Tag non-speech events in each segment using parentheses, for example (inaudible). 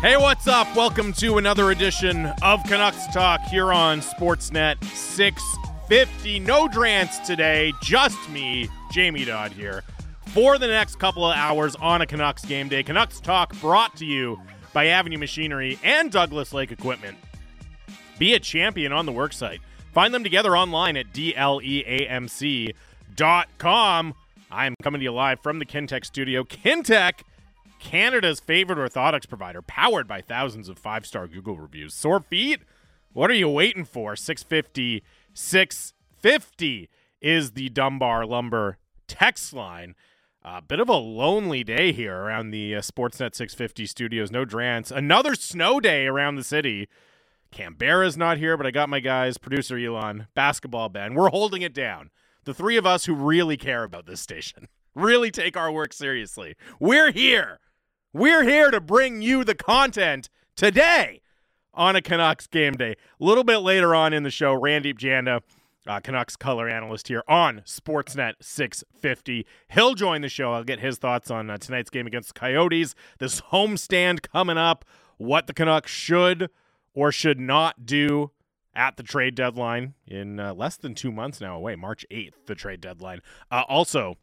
Hey, what's up? Welcome to another edition of Canucks Talk here on Sportsnet 650. No Drance today, just me, Jamie Dodd here, for the next couple of hours on a Canucks game day. Canucks Talk brought to you by Avenue Machinery and Douglas Lake Equipment. Be a champion on the worksite. Find them together online at dleamc.com. I am coming to you live from the Kintec studio. Kintec Canada's favorite orthotics provider, powered by thousands of five star Google reviews. Sore feet? What are you waiting for? 650 650 is the Dunbar Lumber text line. A uh, bit of a lonely day here around the uh, Sportsnet 650 studios. No Drance. Another snow day around the city. Canberra's not here, but I got my guys, producer Elon, basketball Ben. We're holding it down. The three of us who really care about this station, (laughs) really take our work seriously. We're here. We're here to bring you the content today on a Canucks game day. A little bit later on in the show, Randip Janda, uh, Canucks color analyst here on Sportsnet 650. He'll join the show. I'll get his thoughts on uh, tonight's game against the Coyotes, this homestand coming up, what the Canucks should or should not do at the trade deadline in uh, less than two months now away, March 8th, the trade deadline. Uh, also,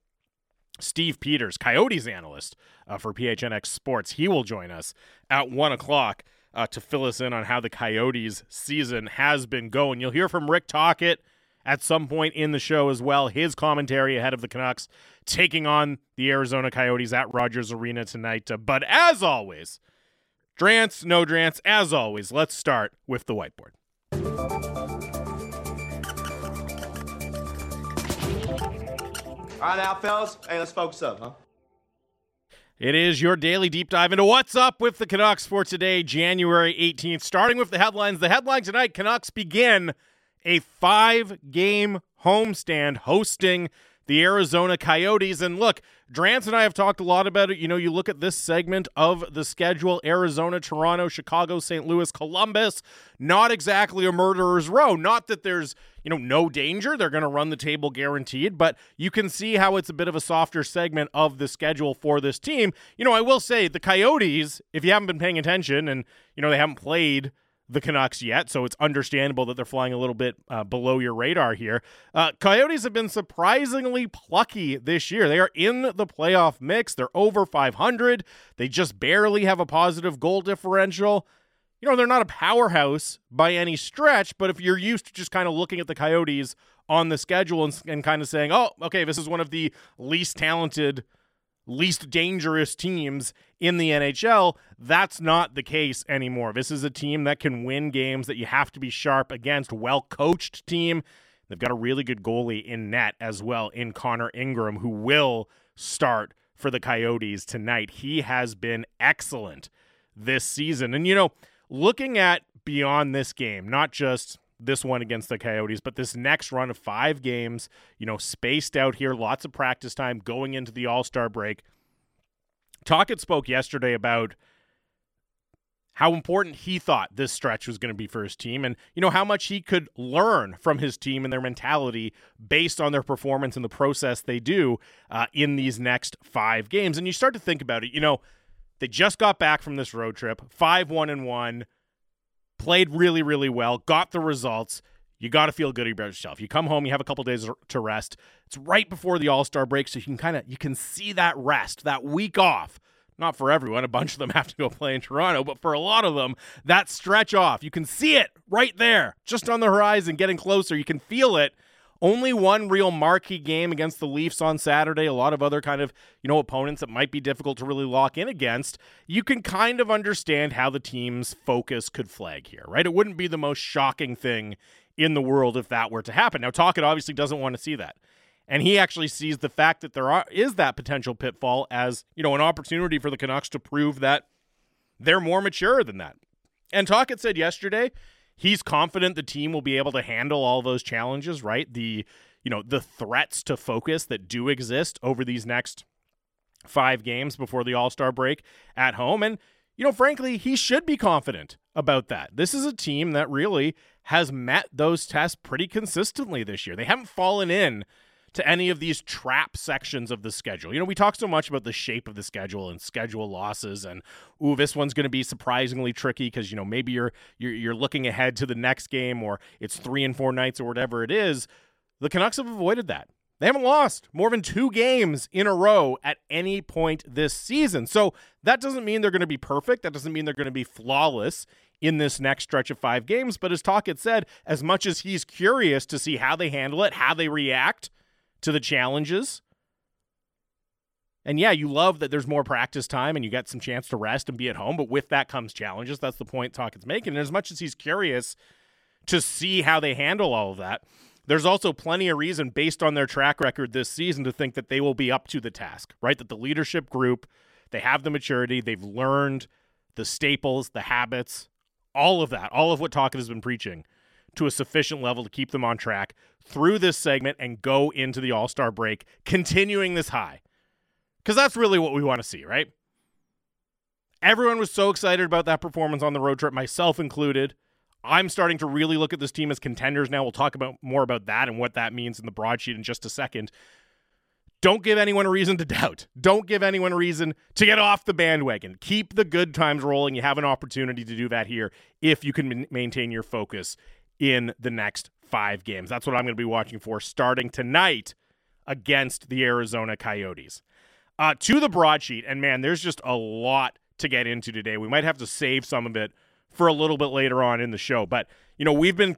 Steve Peters, Coyotes analyst uh, for PHNX Sports. He will join us at 1 o'clock uh, to fill us in on how the Coyotes season has been going. You'll hear from Rick Tocchet at some point in the show as well. His commentary ahead of the Canucks taking on the Arizona Coyotes at Rogers Arena tonight. Uh, but as always, Drance, no Drance, as always, let's start with the whiteboard. All right, now, fellas. Hey, let's focus up, huh? It is your daily deep dive into what's up with the Canucks for today, January 18th. Starting with the headlines. The headline tonight Canucks begin a five game homestand hosting the Arizona Coyotes. And look, Drance and I have talked a lot about it. You know, you look at this segment of the schedule Arizona, Toronto, Chicago, St. Louis, Columbus, not exactly a murderer's row. Not that there's, you know, no danger. They're going to run the table guaranteed, but you can see how it's a bit of a softer segment of the schedule for this team. You know, I will say the Coyotes, if you haven't been paying attention and, you know, they haven't played the Canucks yet, so it's understandable that they're flying a little bit uh, below your radar here. Uh, Coyotes have been surprisingly plucky this year. They are in the playoff mix. They're over 500. They just barely have a positive goal differential. You know, they're not a powerhouse by any stretch, but if you're used to just kind of looking at the Coyotes on the schedule and, and kind of saying, oh, okay, this is one of the least talented least dangerous teams in the NHL. That's not the case anymore. This is a team that can win games that you have to be sharp against, well coached team. They've got a really good goalie in net as well in Connor Ingram, who will start for the Coyotes tonight. He has been excellent this season. And, you know, looking at beyond this game, not just this one against the Coyotes, but this next run of five games, you know, spaced out here, lots of practice time going into the All Star break. Tocchet spoke yesterday about how important he thought this stretch was going to be for his team and you know how much he could learn from his team and their mentality based on their performance and the process they do uh, in these next five games and you start to think about it you know they just got back from this road trip five one and one played really, really well, got the results. You got to feel good about yourself. You come home, you have a couple days to rest. It's right before the All Star break, so you can kind of you can see that rest, that week off. Not for everyone. A bunch of them (laughs) have to go play in Toronto, but for a lot of them, that stretch off, you can see it right there, just on the horizon, getting closer. You can feel it only one real marquee game against the Leafs on Saturday. A lot of other kind of, you know, opponents that might be difficult to really lock in against. You can kind of understand how the team's focus could flag here, right? It wouldn't be the most shocking thing in the world if that were to happen. Now, Tocchet obviously doesn't want to see that. And he actually sees the fact that there are, is that potential pitfall as, you know, an opportunity for the Canucks to prove that they're more mature than that. And Tocchet said yesterday he's confident the team will be able to handle all those challenges, right? The you know, the threats to focus that do exist over these next 5 games before the All-Star break at home and you know, frankly, he should be confident about that. This is a team that really has met those tests pretty consistently this year. They haven't fallen in to any of these trap sections of the schedule. You know, we talk so much about the shape of the schedule and schedule losses and ooh, this one's going to be surprisingly tricky because you know, maybe you're, you're you're looking ahead to the next game or it's 3 and 4 nights or whatever it is. The Canucks have avoided that. They haven't lost more than two games in a row at any point this season. So that doesn't mean they're going to be perfect. That doesn't mean they're going to be flawless in this next stretch of five games. But as Tocchet said, as much as he's curious to see how they handle it, how they react to the challenges. And yeah, you love that there's more practice time and you get some chance to rest and be at home. But with that comes challenges. That's the point Tocchet's making. And as much as he's curious to see how they handle all of that, there's also plenty of reason based on their track record this season to think that they will be up to the task, right? That the leadership group, they have the maturity, they've learned the staples, the habits, all of that, all of what Tocchet has been preaching to a sufficient level to keep them on track through this segment and go into the All Star break, continuing this high. Because that's really what we want to see, right? Everyone was so excited about that performance on the road trip, myself included. I'm starting to really look at this team as contenders now. We'll talk about more about that and what that means in the broadsheet in just a second. Don't give anyone a reason to doubt. Don't give anyone a reason to get off the bandwagon. Keep the good times rolling. You have an opportunity to do that here if you can maintain your focus in the next five games. That's what I'm going to be watching for starting tonight against the Arizona Coyotes. Uh, to the broadsheet, and man, there's just a lot to get into today. We might have to save some of it for a little bit later on in the show. But, you know, we've been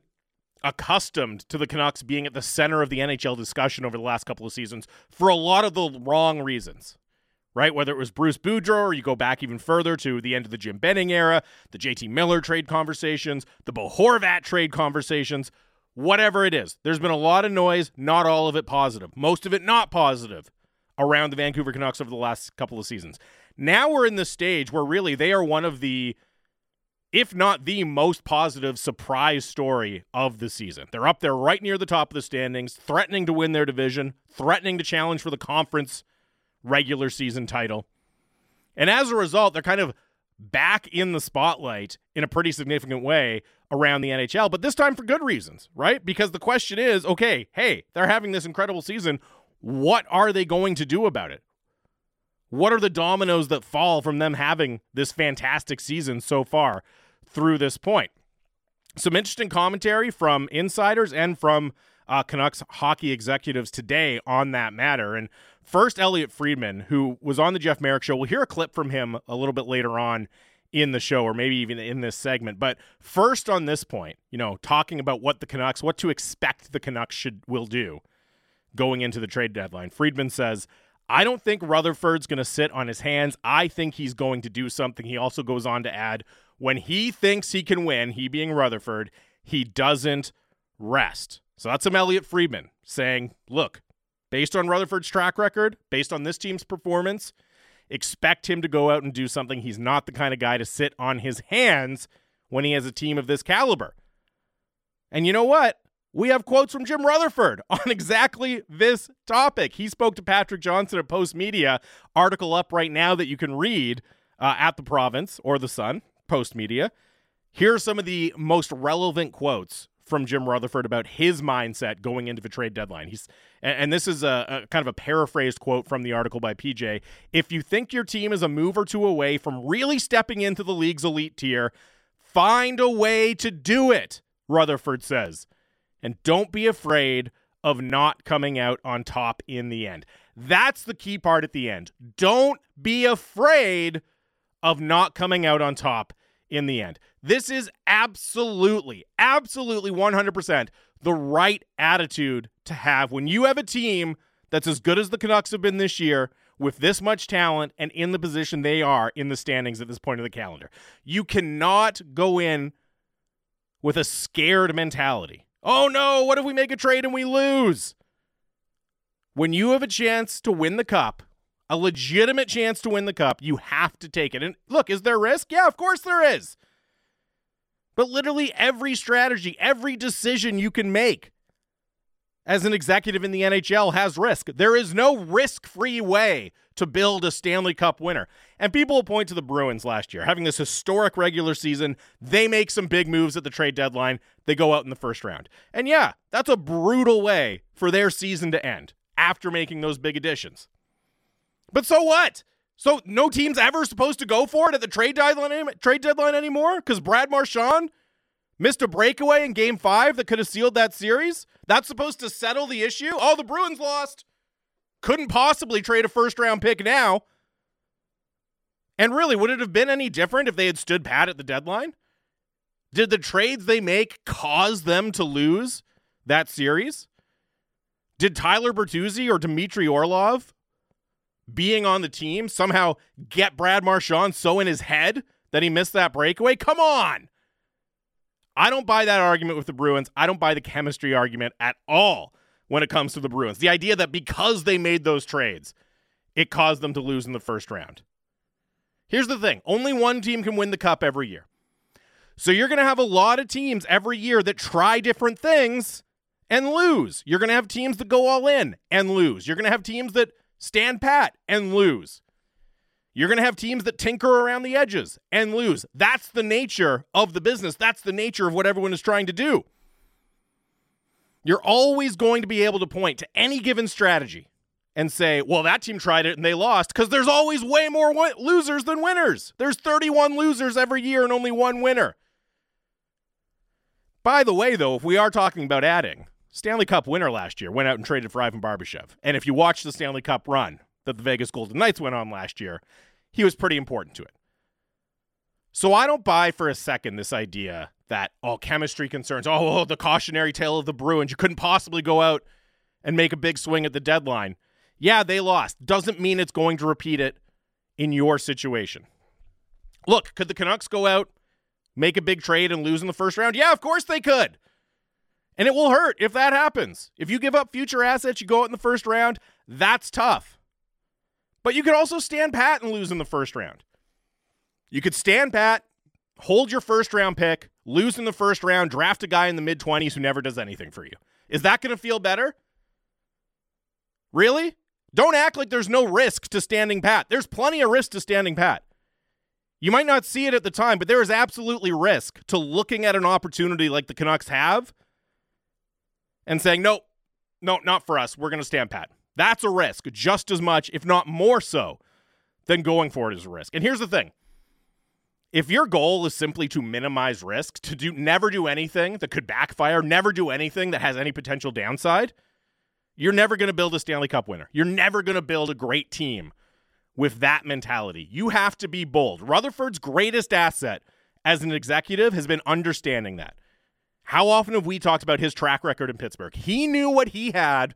accustomed to the Canucks being at the center of the NHL discussion over the last couple of seasons for a lot of the wrong reasons. Right? Whether it was Bruce Boudreau or you go back even further to the end of the Jim Benning era, the JT Miller trade conversations, the Bo Horvat trade conversations, whatever it is. There's been a lot of noise, not all of it positive, most of it not positive around the Vancouver Canucks over the last couple of seasons. Now we're in the stage where really they are one of the if not the most positive surprise story of the season. They're up there right near the top of the standings, threatening to win their division, threatening to challenge for the conference regular season title. And as a result, they're kind of back in the spotlight in a pretty significant way around the NHL, but this time for good reasons, right? Because the question is okay, hey, they're having this incredible season. What are they going to do about it? What are the dominoes that fall from them having this fantastic season so far through this point? Some interesting commentary from insiders and from uh, Canucks hockey executives today on that matter. And first, Elliotte Friedman, who was on the Jeff Marek show. We'll hear a clip from him a little bit later on in the show, or maybe even in this segment. But first, on this point, you know, talking about what the Canucks, what to expect the Canucks should will do going into the trade deadline. Friedman says I don't think Rutherford's going to sit on his hands. I think he's going to do something. He also goes on to add when he thinks he can win, he being Rutherford, he doesn't rest. So that's some Elliotte Friedman saying, look, based on Rutherford's track record, based on this team's performance, expect him to go out and do something. He's not the kind of guy to sit on his hands when he has a team of this caliber. And you know what? we have quotes from Jim Rutherford (laughs) on exactly this topic. He spoke to Patrick Johnson at Postmedia, article up right now that you can read uh, at the province or the Sun, Postmedia. Here are some of the most relevant quotes from Jim Rutherford about his mindset going into the trade deadline. He's and this is a, a, kind of a paraphrased quote from the article by PJ. If you think your team is a move or two away from really stepping into the league's elite tier, find a way to do it, Rutherford says and don't be afraid of not coming out on top in the end. That's the key part at the end. Don't be afraid of not coming out on top in the end. This is absolutely, absolutely 100% the right attitude to have when you have a team that's as good as the Canucks have been this year with this much talent and in the position they are in the standings at this point of the calendar. You cannot go in with a scared mentality. Oh no, what if we make a trade and we lose? When you have a chance to win the cup, a legitimate chance to win the cup, you have to take it. And look, is there risk? Yeah, of course there is. But literally every strategy, every decision you can make as an executive in the NHL has risk. There is no risk free way to build a Stanley Cup winner. And people will point to the Bruins last year, having this historic regular season. They make some big moves at the trade deadline. They go out in the first round. And yeah, that's a brutal way for their season to end. after making those big additions. But so what? So no team's ever supposed to go for it at the trade deadline trade deadline anymore because Brad Marchand missed a breakaway in Game Five that could have sealed that series. That's supposed to settle the issue. Oh, the Bruins lost. Couldn't possibly trade a first round pick now. And really, would it have been any different if they had stood pat at the deadline? Did the trades they make cause them to lose that series? Did Tyler Bertuzzi or Dmitry Orlov being on the team somehow get Brad Marchand so in his head that he missed that breakaway? Come on. I don't buy that argument with the Bruins. I don't buy the chemistry argument at all when it comes to the Bruins. The idea that because they made those trades, it caused them to lose in the first round. Here's the thing only one team can win the cup every year. So you're going to have a lot of teams every year that try different things and lose. You're going to have teams that go all in and lose. You're going to have teams that stand pat and lose. You're going to have teams that tinker around the edges and lose. That's the nature of the business. That's the nature of what everyone is trying to do. You're always going to be able to point to any given strategy and say, well, that team tried it and they lost because there's always way more losers than winners. There's 31 losers every year and only one winner. By the way, though, if we are talking about adding, Stanley Cup winner last year went out and traded for Ivan Barbashev. And if you watch the Stanley Cup run that the Vegas Golden Knights went on last year, he was pretty important to it. So I don't buy for a second this idea that all chemistry concerns, oh, oh, the cautionary tale of the Bruins, you couldn't possibly go out and make a big swing at the deadline. Yeah, they lost. Doesn't mean it's going to repeat it in your situation. Look, could the Canucks go out make a big trade and lose in the first round? Yeah, of course they could. And it will hurt if that happens. If you give up future assets, you go out in the first round, that's tough. But you could also stand pat and lose in the first round. You could stand pat, hold your first round pick, lose in the first round, draft a guy in the mid 20s who never does anything for you. Is that going to feel better? Really? Don't act like there's no risk to standing pat. There's plenty of risk to standing pat. You might not see it at the time, but there is absolutely risk to looking at an opportunity like the Canucks have and saying, nope, no, not for us. We're going to stand pat. That's a risk just as much, if not more so, than going for it is a risk. And here's the thing if your goal is simply to minimize risk, to do never do anything that could backfire, never do anything that has any potential downside, you're never going to build a Stanley Cup winner. You're never going to build a great team with that mentality. You have to be bold. Rutherford's greatest asset as an executive has been understanding that. How often have we talked about his track record in Pittsburgh? He knew what he had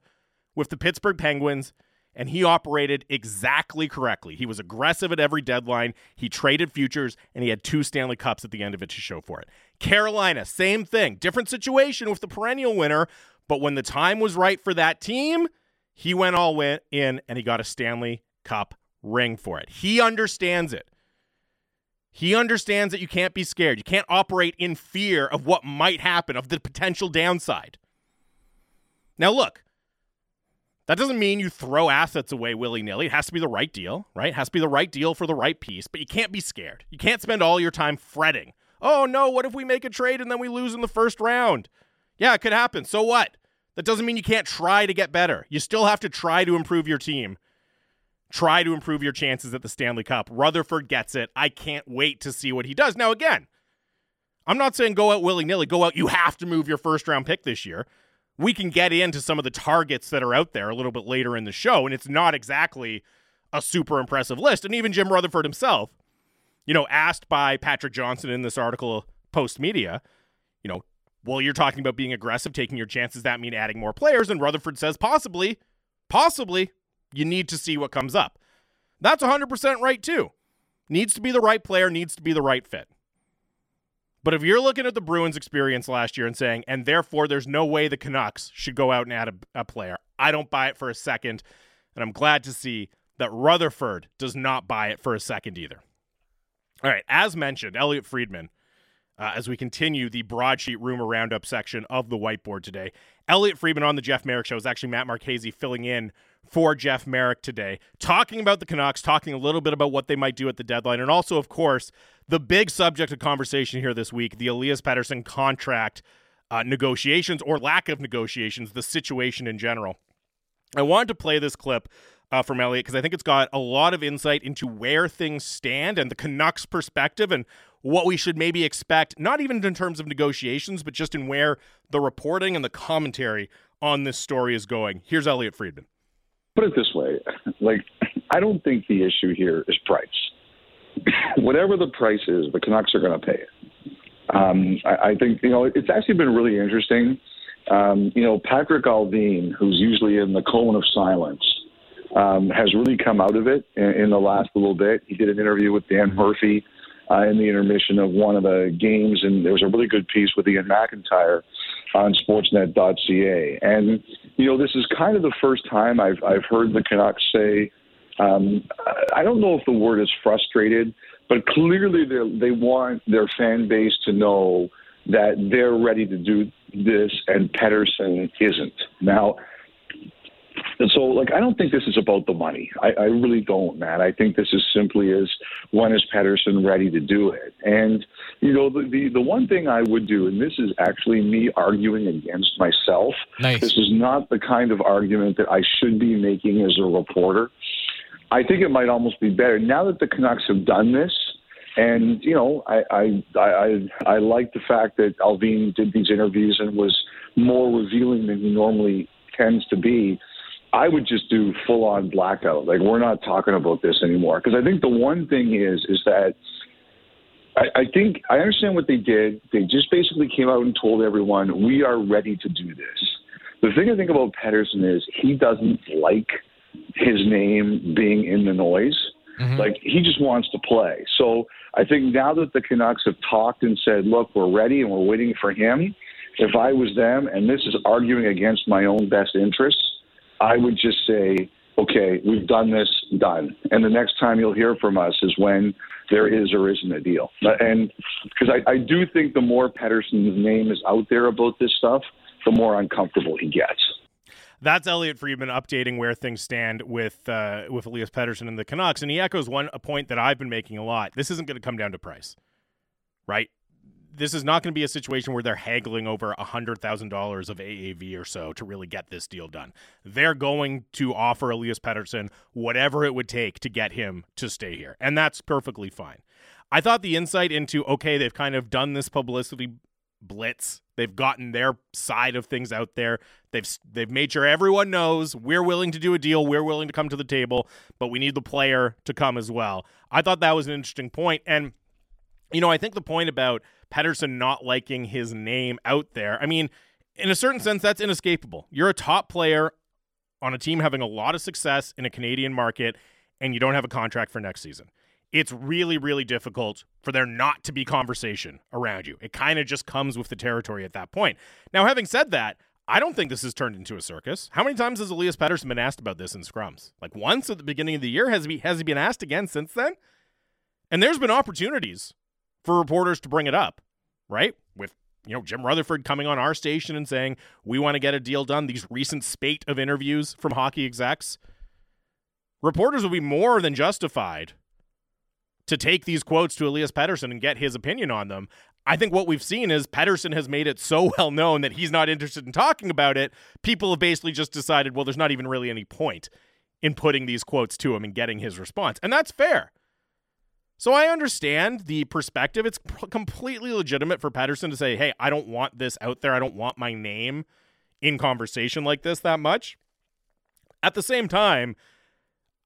with the Pittsburgh Penguins, and he operated exactly correctly. He was aggressive at every deadline. He traded futures, and he had two Stanley Cups at the end of it to show for it. Carolina, same thing. Different situation with the perennial winner, but when the time was right for that team, he went all in and he got a Stanley Cup ring for it. He understands it. He understands that you can't be scared. You can't operate in fear of what might happen, of the potential downside. Now, look, that doesn't mean you throw assets away willy nilly. It has to be the right deal, right? It has to be the right deal for the right piece, but you can't be scared. You can't spend all your time fretting. Oh, no, what if we make a trade and then we lose in the first round? Yeah, it could happen. So what? That doesn't mean you can't try to get better. You still have to try to improve your team try to improve your chances at the Stanley Cup. Rutherford gets it. I can't wait to see what he does. Now, again, I'm not saying go out willy nilly. Go out, you have to move your first round pick this year. We can get into some of the targets that are out there a little bit later in the show, and it's not exactly a super impressive list. And even Jim Rutherford himself, you know, asked by Patrick Johnson in this article Postmedia, you know, well, you're talking about being aggressive, taking your chances. That mean adding more players? And Rutherford says possibly, possibly. You need to see what comes up. That's 100% right, too. Needs to be the right player, needs to be the right fit. But if you're looking at the Bruins' experience last year and saying, and therefore there's no way the Canucks should go out and add a, a player, I don't buy it for a second. And I'm glad to see that Rutherford does not buy it for a second either. All right, as mentioned, Elliotte Friedman, uh, as we continue the broadsheet rumor roundup section of the whiteboard today. Elliotte Friedman on the Jeff Marek show is actually Matt Marchese filling in for Jeff Marek today, talking about the Canucks, talking a little bit about what they might do at the deadline, and also, of course, the big subject of conversation here this week the Elias Pettersson contract uh, negotiations or lack of negotiations, the situation in general. I wanted to play this clip uh, from Elliotte because I think it's got a lot of insight into where things stand and the Canucks' perspective and what we should maybe expect, not even in terms of negotiations, but just in where the reporting and the commentary on this story is going. Here's Elliotte Friedman. Put it this way like, I don't think the issue here is price. (laughs) Whatever the price is, the Canucks are going to pay it. Um, I, I think, you know, it's actually been really interesting. Um, you know, patrick Allvin, who's usually in the cone of silence, um, has really come out of it in, in the last little bit. He did an interview with Dan Murphy uh, in the intermission of one of the games, and there was a really good piece with Iain MacIntyre on Sportsnet.ca. And you know, this is kind of the first time I've I've heard the Canucks say, um, I don't know if the word is frustrated, but clearly they they want their fan base to know that they're ready to do this, and Pettersson isn't. Now, and so, like, I don't think this is about the money. I, I really don't, man. I think this is simply as when is Pettersson ready to do it? And you know, the, the the one thing I would do, and this is actually me arguing against myself. Nice. This is not the kind of argument that I should be making as a reporter. I think it might almost be better now that the Canucks have done this. And you know, I I I I like the fact that Allvin did these interviews and was more revealing than he normally tends to be I would just do full on blackout. Like we're not talking about this anymore. Because I think the one thing is is that I, I think I understand what they did. They just basically came out and told everyone we are ready to do this. The thing I think about Pettersson is he doesn't like his name being in the noise. Mm-hmm. Like he just wants to play. So I think now that the Canucks have talked and said, "Look, we're ready and we're waiting for him," if I was them, and this is arguing against my own best interests, I would just say, okay, we've done this, done. And the next time you'll hear from us is when there is or isn't a deal. And because I, I do think the more Pettersson's name is out there about this stuff, the more uncomfortable he gets. That's Elliotte Friedman updating where things stand with uh, with Elias Pettersson and the Canucks, and he echoes one a point that I've been making a lot. This isn't going to come down to price, right? This is not going to be a situation where they're haggling over $100,000 of AAV or so to really get this deal done. They're going to offer Elias Pettersson whatever it would take to get him to stay here, and that's perfectly fine. I thought the insight into, okay, they've kind of done this publicity blitz. They've gotten their side of things out there. They've they've made sure everyone knows we're willing to do a deal, we're willing to come to the table, but we need the player to come as well. I thought that was an interesting point and you know, I think the point about Pettersson not liking his name out there. I mean, in a certain sense, that's inescapable. You're a top player on a team having a lot of success in a Canadian market, and you don't have a contract for next season. It's really, really difficult for there not to be conversation around you. It kind of just comes with the territory at that point. Now, having said that, I don't think this has turned into a circus. How many times has Elias Pettersson been asked about this in scrums? Like once at the beginning of the year. Has he has he been asked again since then? And there's been opportunities for reporters to bring it up, right? With you know Jim Rutherford coming on our station and saying we want to get a deal done. These recent spate of interviews from hockey execs, reporters will be more than justified to take these quotes to Elias Pettersson and get his opinion on them. I think what we've seen is Pettersson has made it so (laughs) well known that he's not interested in talking about it. People have basically just decided, well, there's not even really any point in putting these quotes to him and getting his response. And that's fair. So I understand the perspective. It's completely legitimate for Pettersson to say, "Hey, I don't want this out there. I don't want my name in conversation like this that much." At the same time,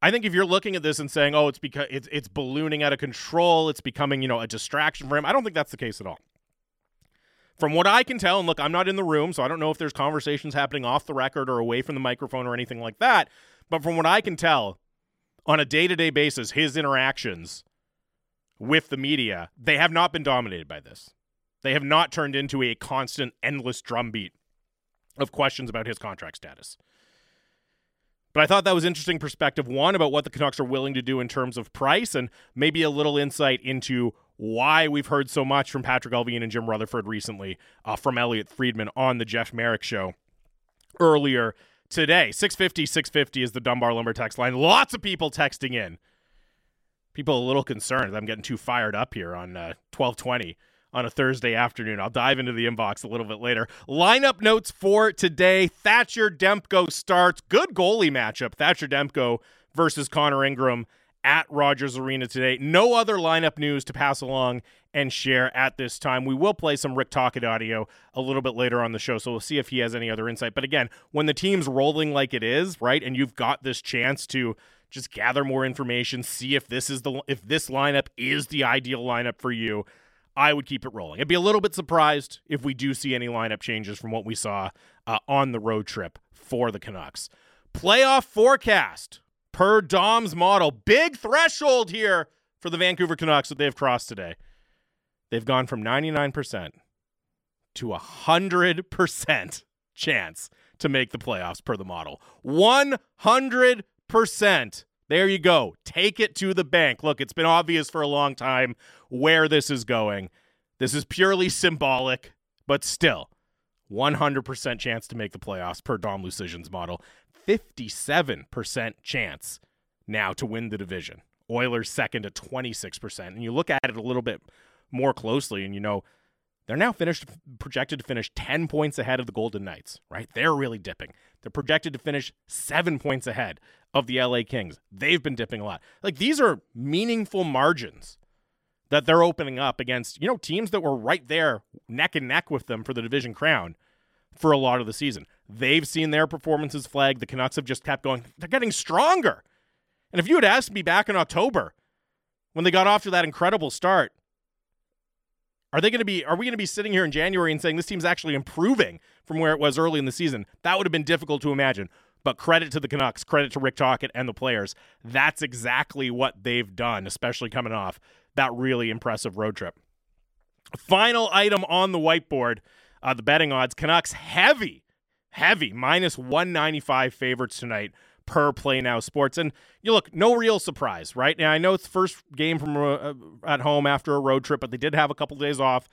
I think if you're looking at this and saying, "Oh, it's because it's it's ballooning out of control, it's becoming, you know, a distraction for him." I don't think that's the case at all. From what I can tell, and look, I'm not in the room, so I don't know if there's conversations happening off the record or away from the microphone or anything like that, but from what I can tell, on a day-to-day basis, his interactions with the media, they have not been dominated by this. They have not turned into a constant, endless drumbeat of questions about his contract status. But I thought that was interesting perspective one about what the Canucks are willing to do in terms of price and maybe a little insight into why we've heard so much from Patrick Allvin and Jim Rutherford recently uh, from Elliotte Friedman on the Jeff Marek show earlier today. 650 650 is the Dunbar Lumber text line. Lots of people texting in people a little concerned. I'm getting too fired up here on uh, 1220 on a Thursday afternoon. I'll dive into the inbox a little bit later. Lineup notes for today Thatcher Demko starts. Good goalie matchup. Thatcher Demko versus Connor Ingram at Rogers Arena today. No other lineup news to pass along and share at this time. We will play some Rick Tocchet audio a little bit later on the show, so we'll see if he has any other insight. But again, when the team's rolling like it is, right, and you've got this chance to just gather more information, see if this is the if this lineup is the ideal lineup for you. I would keep it rolling. I'd be a little bit surprised if we do see any lineup changes from what we saw uh, on the road trip for the Canucks. Playoff forecast per Dom's model. Big threshold here for the Vancouver Canucks that they've crossed today. They've gone from 99% to 100% chance to make the playoffs per the model. 100%. There you go. Take it to the bank. Look, it's been obvious for a long time where this is going. This is purely symbolic, but still, 100% chance to make the playoffs per Dom Luszczyszyn's model. 57% chance now to win the division. Oilers second at 26%. And you look at it a little bit more closely and you know they're now finished projected to finish 10 points ahead of the Golden Knights, right? They're really dipping. They're projected to finish 7 points ahead of the LA Kings. They've been dipping a lot. Like these are meaningful margins that they're opening up against, you know, teams that were right there neck and neck with them for the division crown for a lot of the season. They've seen their performances flag. The Canucks have just kept going. They're getting stronger. And if you had asked me back in October when they got off to that incredible start, are they going to be are we going to be sitting here in January and saying this team's actually improving from where it was early in the season? That would have been difficult to imagine. But credit to the Canucks, credit to Rick Tocchet and the players. That's exactly what they've done, especially coming off that really impressive road trip. Final item on the whiteboard uh, the betting odds Canucks heavy, heavy, minus 195 favorites tonight per play now sports. And you look, no real surprise, right? Now, I know it's first game from uh, at home after a road trip, but they did have a couple days off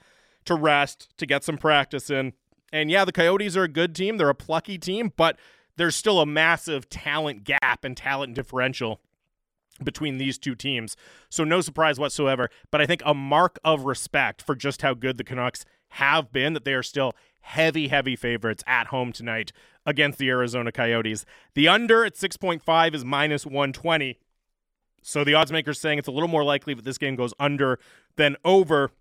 to rest, to get some practice in. And yeah, the Coyotes are a good team. They're a plucky team, but there's still a massive talent gap and talent differential between these two teams. So no surprise whatsoever, but I think a mark of respect for just how good the Canucks have been that they are still heavy, heavy favorites at home tonight against the Arizona Coyotes. The under at 6.5 is minus 120. So the odds makers saying it's a little more likely that this game goes under than over.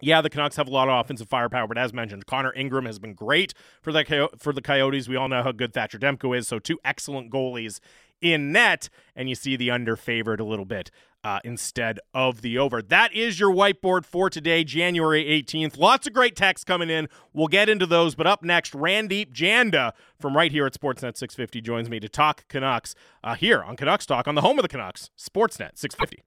Yeah, the Canucks have a lot of offensive firepower, but as mentioned, Connor Ingram has been great for the for the Coyotes. We all know how good Thatcher Demko is, so two excellent goalies in net, and you see the under favored a little bit uh, instead of the over. That is your whiteboard for today, January 18th. Lots of great texts coming in. We'll get into those, but up next, Randip Janda from right here at Sportsnet 650 joins me to talk Canucks uh, here on Canucks Talk on the home of the Canucks, Sportsnet 650.